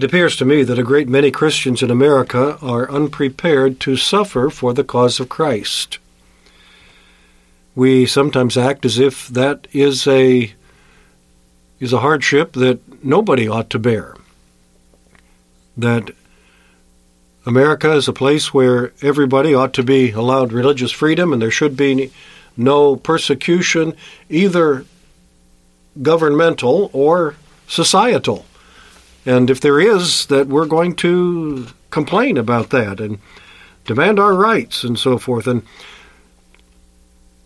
It appears to me that a great many Christians in America are unprepared to suffer for the cause of Christ. We sometimes act as if that is a is a hardship that nobody ought to bear. That America is a place where everybody ought to be allowed religious freedom and there should be no persecution, either governmental or societal. And if there is, that we're going to complain about that and demand our rights and so forth. And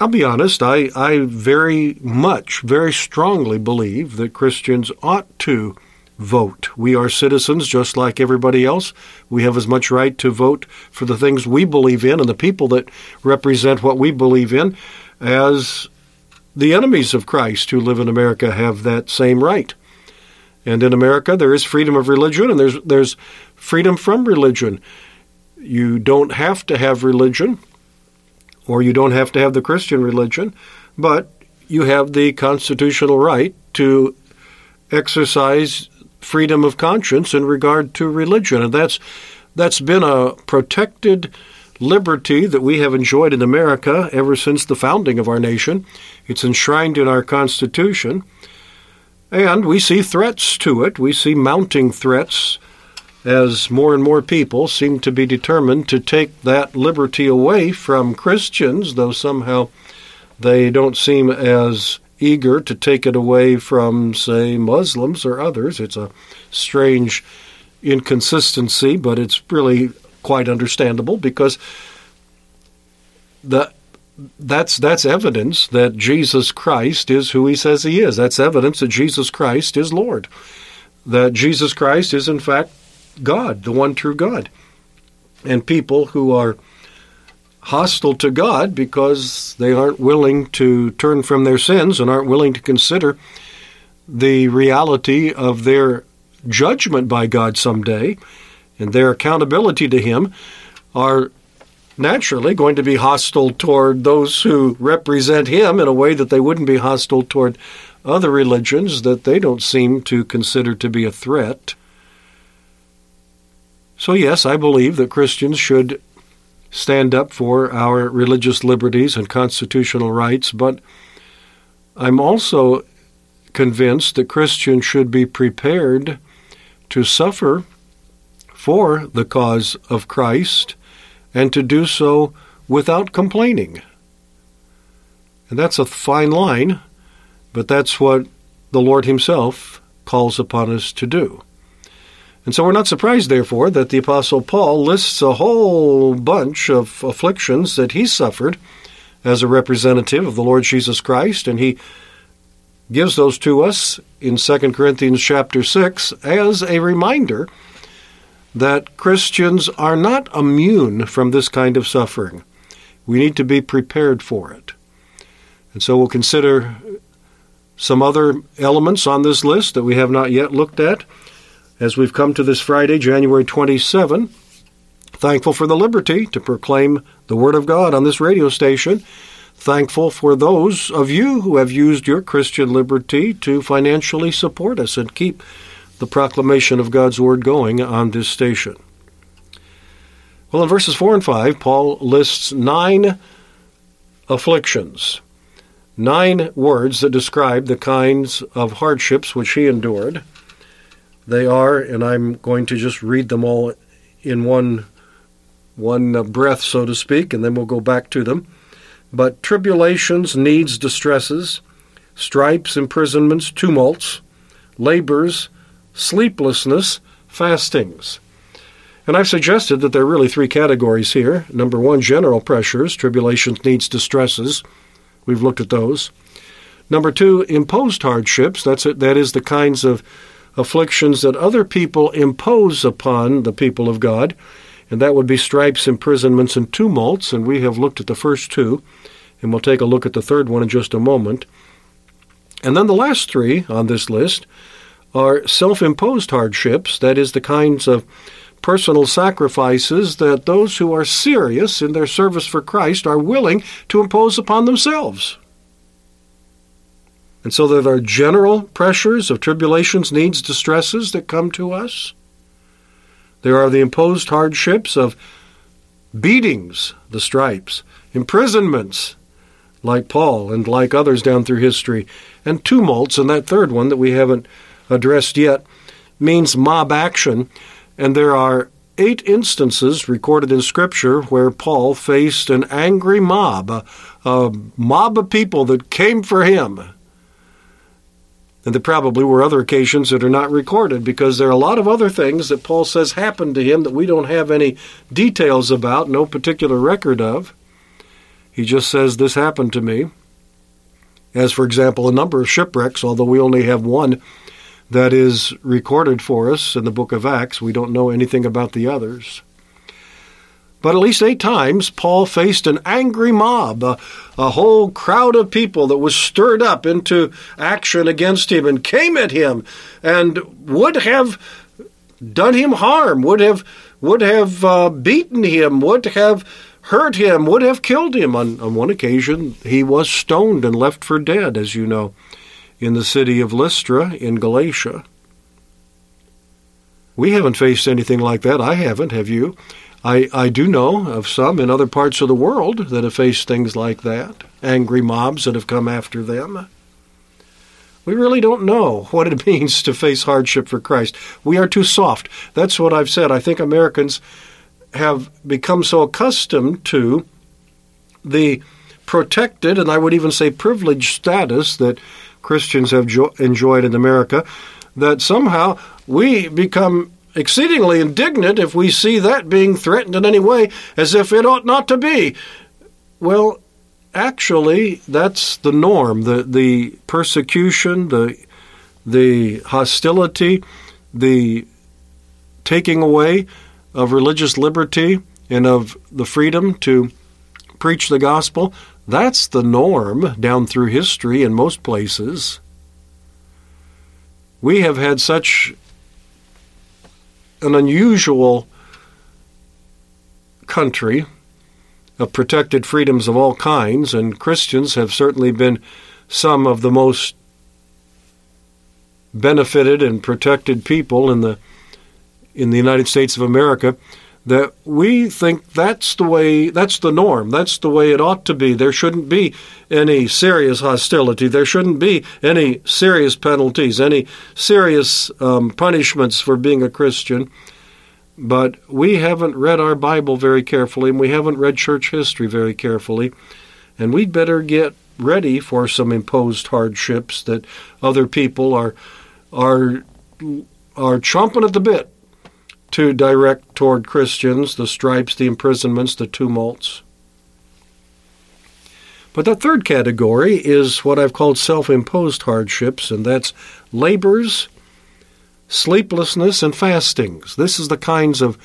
I'll be honest, I, I very much, very strongly believe that Christians ought to vote. We are citizens just like everybody else. We have as much right to vote for the things we believe in and the people that represent what we believe in as the enemies of Christ who live in America have that same right. And in America, there is freedom of religion and there's, there's freedom from religion. You don't have to have religion, or you don't have to have the Christian religion, but you have the constitutional right to exercise freedom of conscience in regard to religion. And that's, that's been a protected liberty that we have enjoyed in America ever since the founding of our nation. It's enshrined in our Constitution. And we see threats to it. We see mounting threats as more and more people seem to be determined to take that liberty away from Christians, though somehow they don't seem as eager to take it away from, say, Muslims or others. It's a strange inconsistency, but it's really quite understandable because the that's that's evidence that Jesus Christ is who he says he is. That's evidence that Jesus Christ is Lord. That Jesus Christ is in fact God, the one true God. And people who are hostile to God because they aren't willing to turn from their sins and aren't willing to consider the reality of their judgment by God someday and their accountability to Him are naturally going to be hostile toward those who represent Him in a way that they wouldn't be hostile toward other religions that they don't seem to consider to be a threat. So, yes, I believe that Christians should stand up for our religious liberties and constitutional rights, but I'm also convinced that Christians should be prepared to suffer for the cause of Christ and to do so without complaining. And that's a fine line, but that's what the Lord Himself calls upon us to do. And so we're not surprised, therefore, that the Apostle Paul lists a whole bunch of afflictions that he suffered as a representative of the Lord Jesus Christ, and he gives those to us in 2 Corinthians chapter 6 as a reminder that Christians are not immune from this kind of suffering. We need to be prepared for it. And so we'll consider some other elements on this list that we have not yet looked at as we've come to this Friday, January 27. Thankful for the liberty to proclaim the Word of God on this radio station. Thankful for those of you who have used your Christian liberty to financially support us and keep the proclamation of God's Word going on this station. Well, in verses 4 and 5, Paul lists nine afflictions nine words that describe the kinds of hardships which he endured. They are, and I'm going to just read them all in one one breath, so to speak, and then we'll go back to them. But tribulations, needs, distresses, stripes, imprisonments, tumults, labors, sleeplessness, fastings. And I've suggested that there are really three categories here. Number one, general pressures, tribulations, needs, distresses. We've looked at those. Number two, imposed hardships. That's it. That is the kinds of afflictions that other people impose upon the people of God, and that would be stripes, imprisonments, and tumults. And we have looked at the first two, and we'll take a look at the third one in just a moment. And then the last three on this list are self imposed hardships, that is, the kinds of personal sacrifices that those who are serious in their service for Christ are willing to impose upon themselves. And so there are general pressures of tribulations, needs, distresses that come to us. There are the imposed hardships of beatings, the stripes, imprisonments, like Paul and like others down through history, and tumults, and that third one that we haven't addressed yet means mob action. And there are eight instances recorded in Scripture where Paul faced an angry mob, a, a mob of people that came for him. And there probably were other occasions that are not recorded because there are a lot of other things that Paul says happened to him that we don't have any details about, no particular record of. He just says, This happened to me. As, for example, a number of shipwrecks, although we only have one that is recorded for us in the book of Acts, we don't know anything about the others. But at least eight times, Paul faced an angry mob, a, a, whole crowd of people that was stirred up into action against him and came at him and would have done him harm, would have would have uh, beaten him, would have hurt him, would have killed him. On, on one occasion, he was stoned and left for dead, as you know, in the city of Lystra in Galatia. We haven't faced anything like that. I haven't. Have you? I, I do know of some in other parts of the world that have faced things like that, angry mobs that have come after them. We really don't know what it means to face hardship for Christ. We are too soft. That's what I've said. I think Americans have become so accustomed to the protected and I would even say privileged status that Christians have jo- enjoyed in America that somehow we become exceedingly indignant if we see that being threatened in any way as if it ought not to be. Well, actually, that's the norm. The the persecution, the the hostility, the taking away of religious liberty and of the freedom to preach the gospel, that's the norm down through history in most places. We have had such an unusual country of protected freedoms of all kinds, and Christians have certainly been some of the most benefited and protected people in the in the United States of America that we think that's the way that's the norm. That's the way it ought to be. There shouldn't be any serious hostility. There shouldn't be any serious penalties any serious um, punishments for being a christian. But we haven't read our bible very carefully and we haven't read church history very carefully. And we'd better get ready for some imposed hardships that other people are are are chomping at the bit to direct toward Christians the stripes, the imprisonments, the tumults. But that third category is what I've called self imposed hardships, and that's labors, sleeplessness, and fastings. This is the kinds of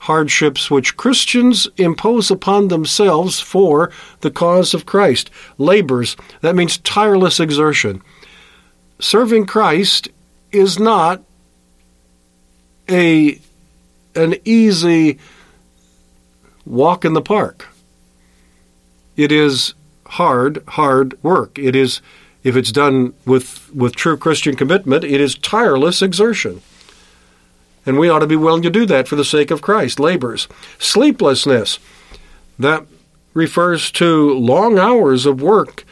hardships which Christians impose upon themselves for the cause of Christ. Labors, that means tireless exertion. Serving Christ is not a an easy walk in the park. It is hard, hard work. It is, if it's done with, with true Christian commitment, it is tireless exertion. And we ought to be willing to do that for the sake of Christ. Labors. Sleeplessness. That refers to long hours of work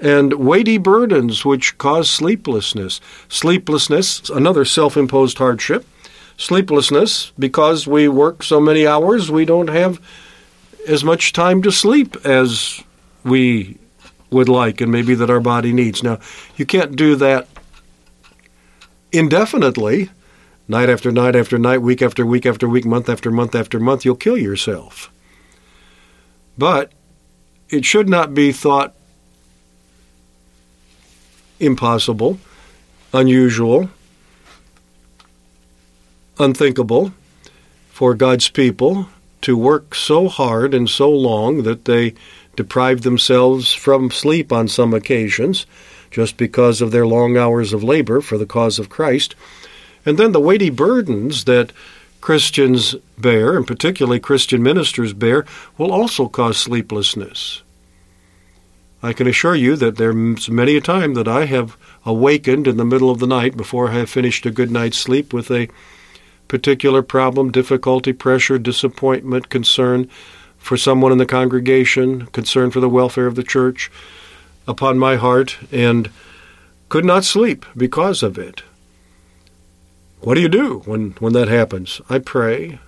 and weighty burdens which cause sleeplessness. Sleeplessness, another self imposed hardship. Sleeplessness, because we work so many hours, we don't have as much time to sleep as we would like and maybe that our body needs. Now, you can't do that indefinitely, night after night after night, week after week after week, month after month after month. You'll kill yourself. But it should not be thought impossible, unusual, unthinkable for God's people to work so hard and so long that they deprive themselves from sleep on some occasions just because of their long hours of labor for the cause of Christ. And then the weighty burdens that Christians bear, and particularly Christian ministers bear, will also cause sleeplessness. I can assure you that there's many a time that I have awakened in the middle of the night before I have finished a good night's sleep with a particular problem, difficulty, pressure, disappointment, concern for someone in the congregation, concern for the welfare of the church upon my heart, and could not sleep because of it. What do you do when, when that happens? I pray.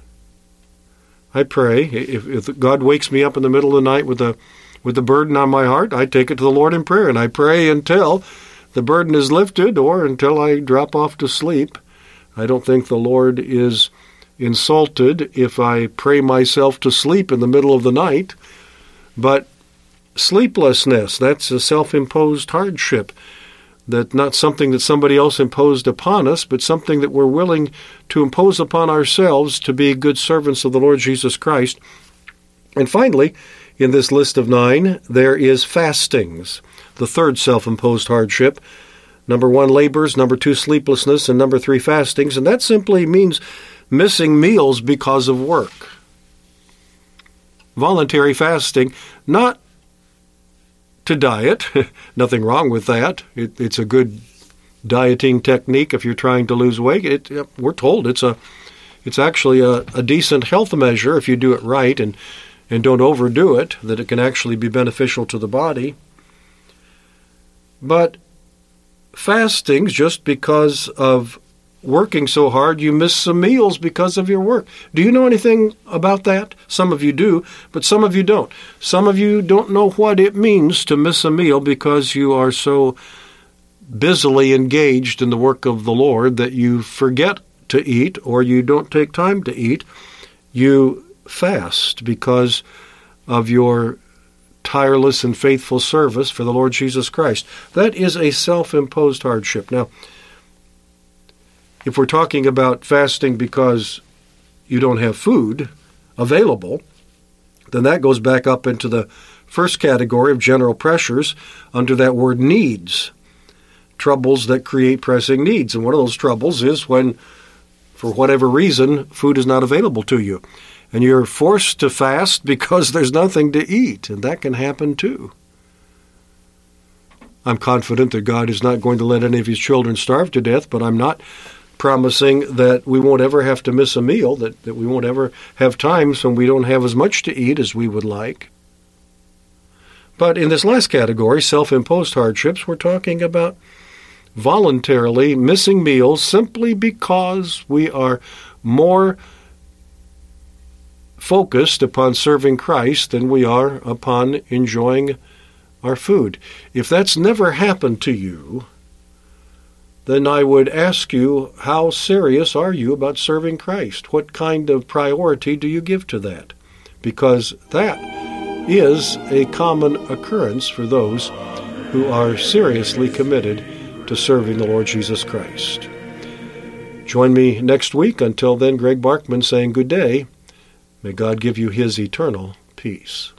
I pray. If, if God wakes me up in the middle of the night with a with the burden on my heart, I take it to the Lord in prayer, and I pray until the burden is lifted or until I drop off to sleep. I don't think the Lord is insulted if I pray myself to sleep in the middle of the night, but sleeplessness, that's a self imposed hardship. That not something that somebody else imposed upon us, but something that we're willing to impose upon ourselves to be good servants of the Lord Jesus Christ. And finally, in this list of nine, there is fastings, the third self imposed hardship. Number one, labors. Number two, sleeplessness. And number three, fastings. And that simply means missing meals because of work. Voluntary fasting, not to diet, nothing wrong with that. It, it's a good dieting technique if you're trying to lose weight. It, we're told it's a, it's actually a, a decent health measure if you do it right and and don't overdo it, that it can actually be beneficial to the body. But fastings, just because of working so hard, you miss some meals because of your work. Do you know anything about that? Some of you do, but some of you don't. Some of you don't know what it means to miss a meal because you are so busily engaged in the work of the Lord that you forget to eat or you don't take time to eat. You fast because of your tireless and faithful service for the Lord Jesus Christ. That is a self imposed hardship. Now, if we're talking about fasting because you don't have food available, then that goes back up into the first category of general pressures under that word needs. Troubles that create pressing needs. And one of those troubles is when, for whatever reason, food is not available to you and you're forced to fast because there's nothing to eat, and that can happen too. I'm confident that God is not going to let any of his children starve to death, but I'm not promising that we won't ever have to miss a meal, that, that we won't ever have times when we don't have as much to eat as we would like. But in this last category, self imposed hardships, we're talking about voluntarily missing meals simply because we are more focused upon serving Christ than we are upon enjoying our food. If that's never happened to you, then I would ask you, how serious are you about serving Christ? What kind of priority do you give to that? Because that is a common occurrence for those who are seriously committed to serving the Lord Jesus Christ. Join me next week. Until then, Greg Barkman saying good day May God give you his eternal peace.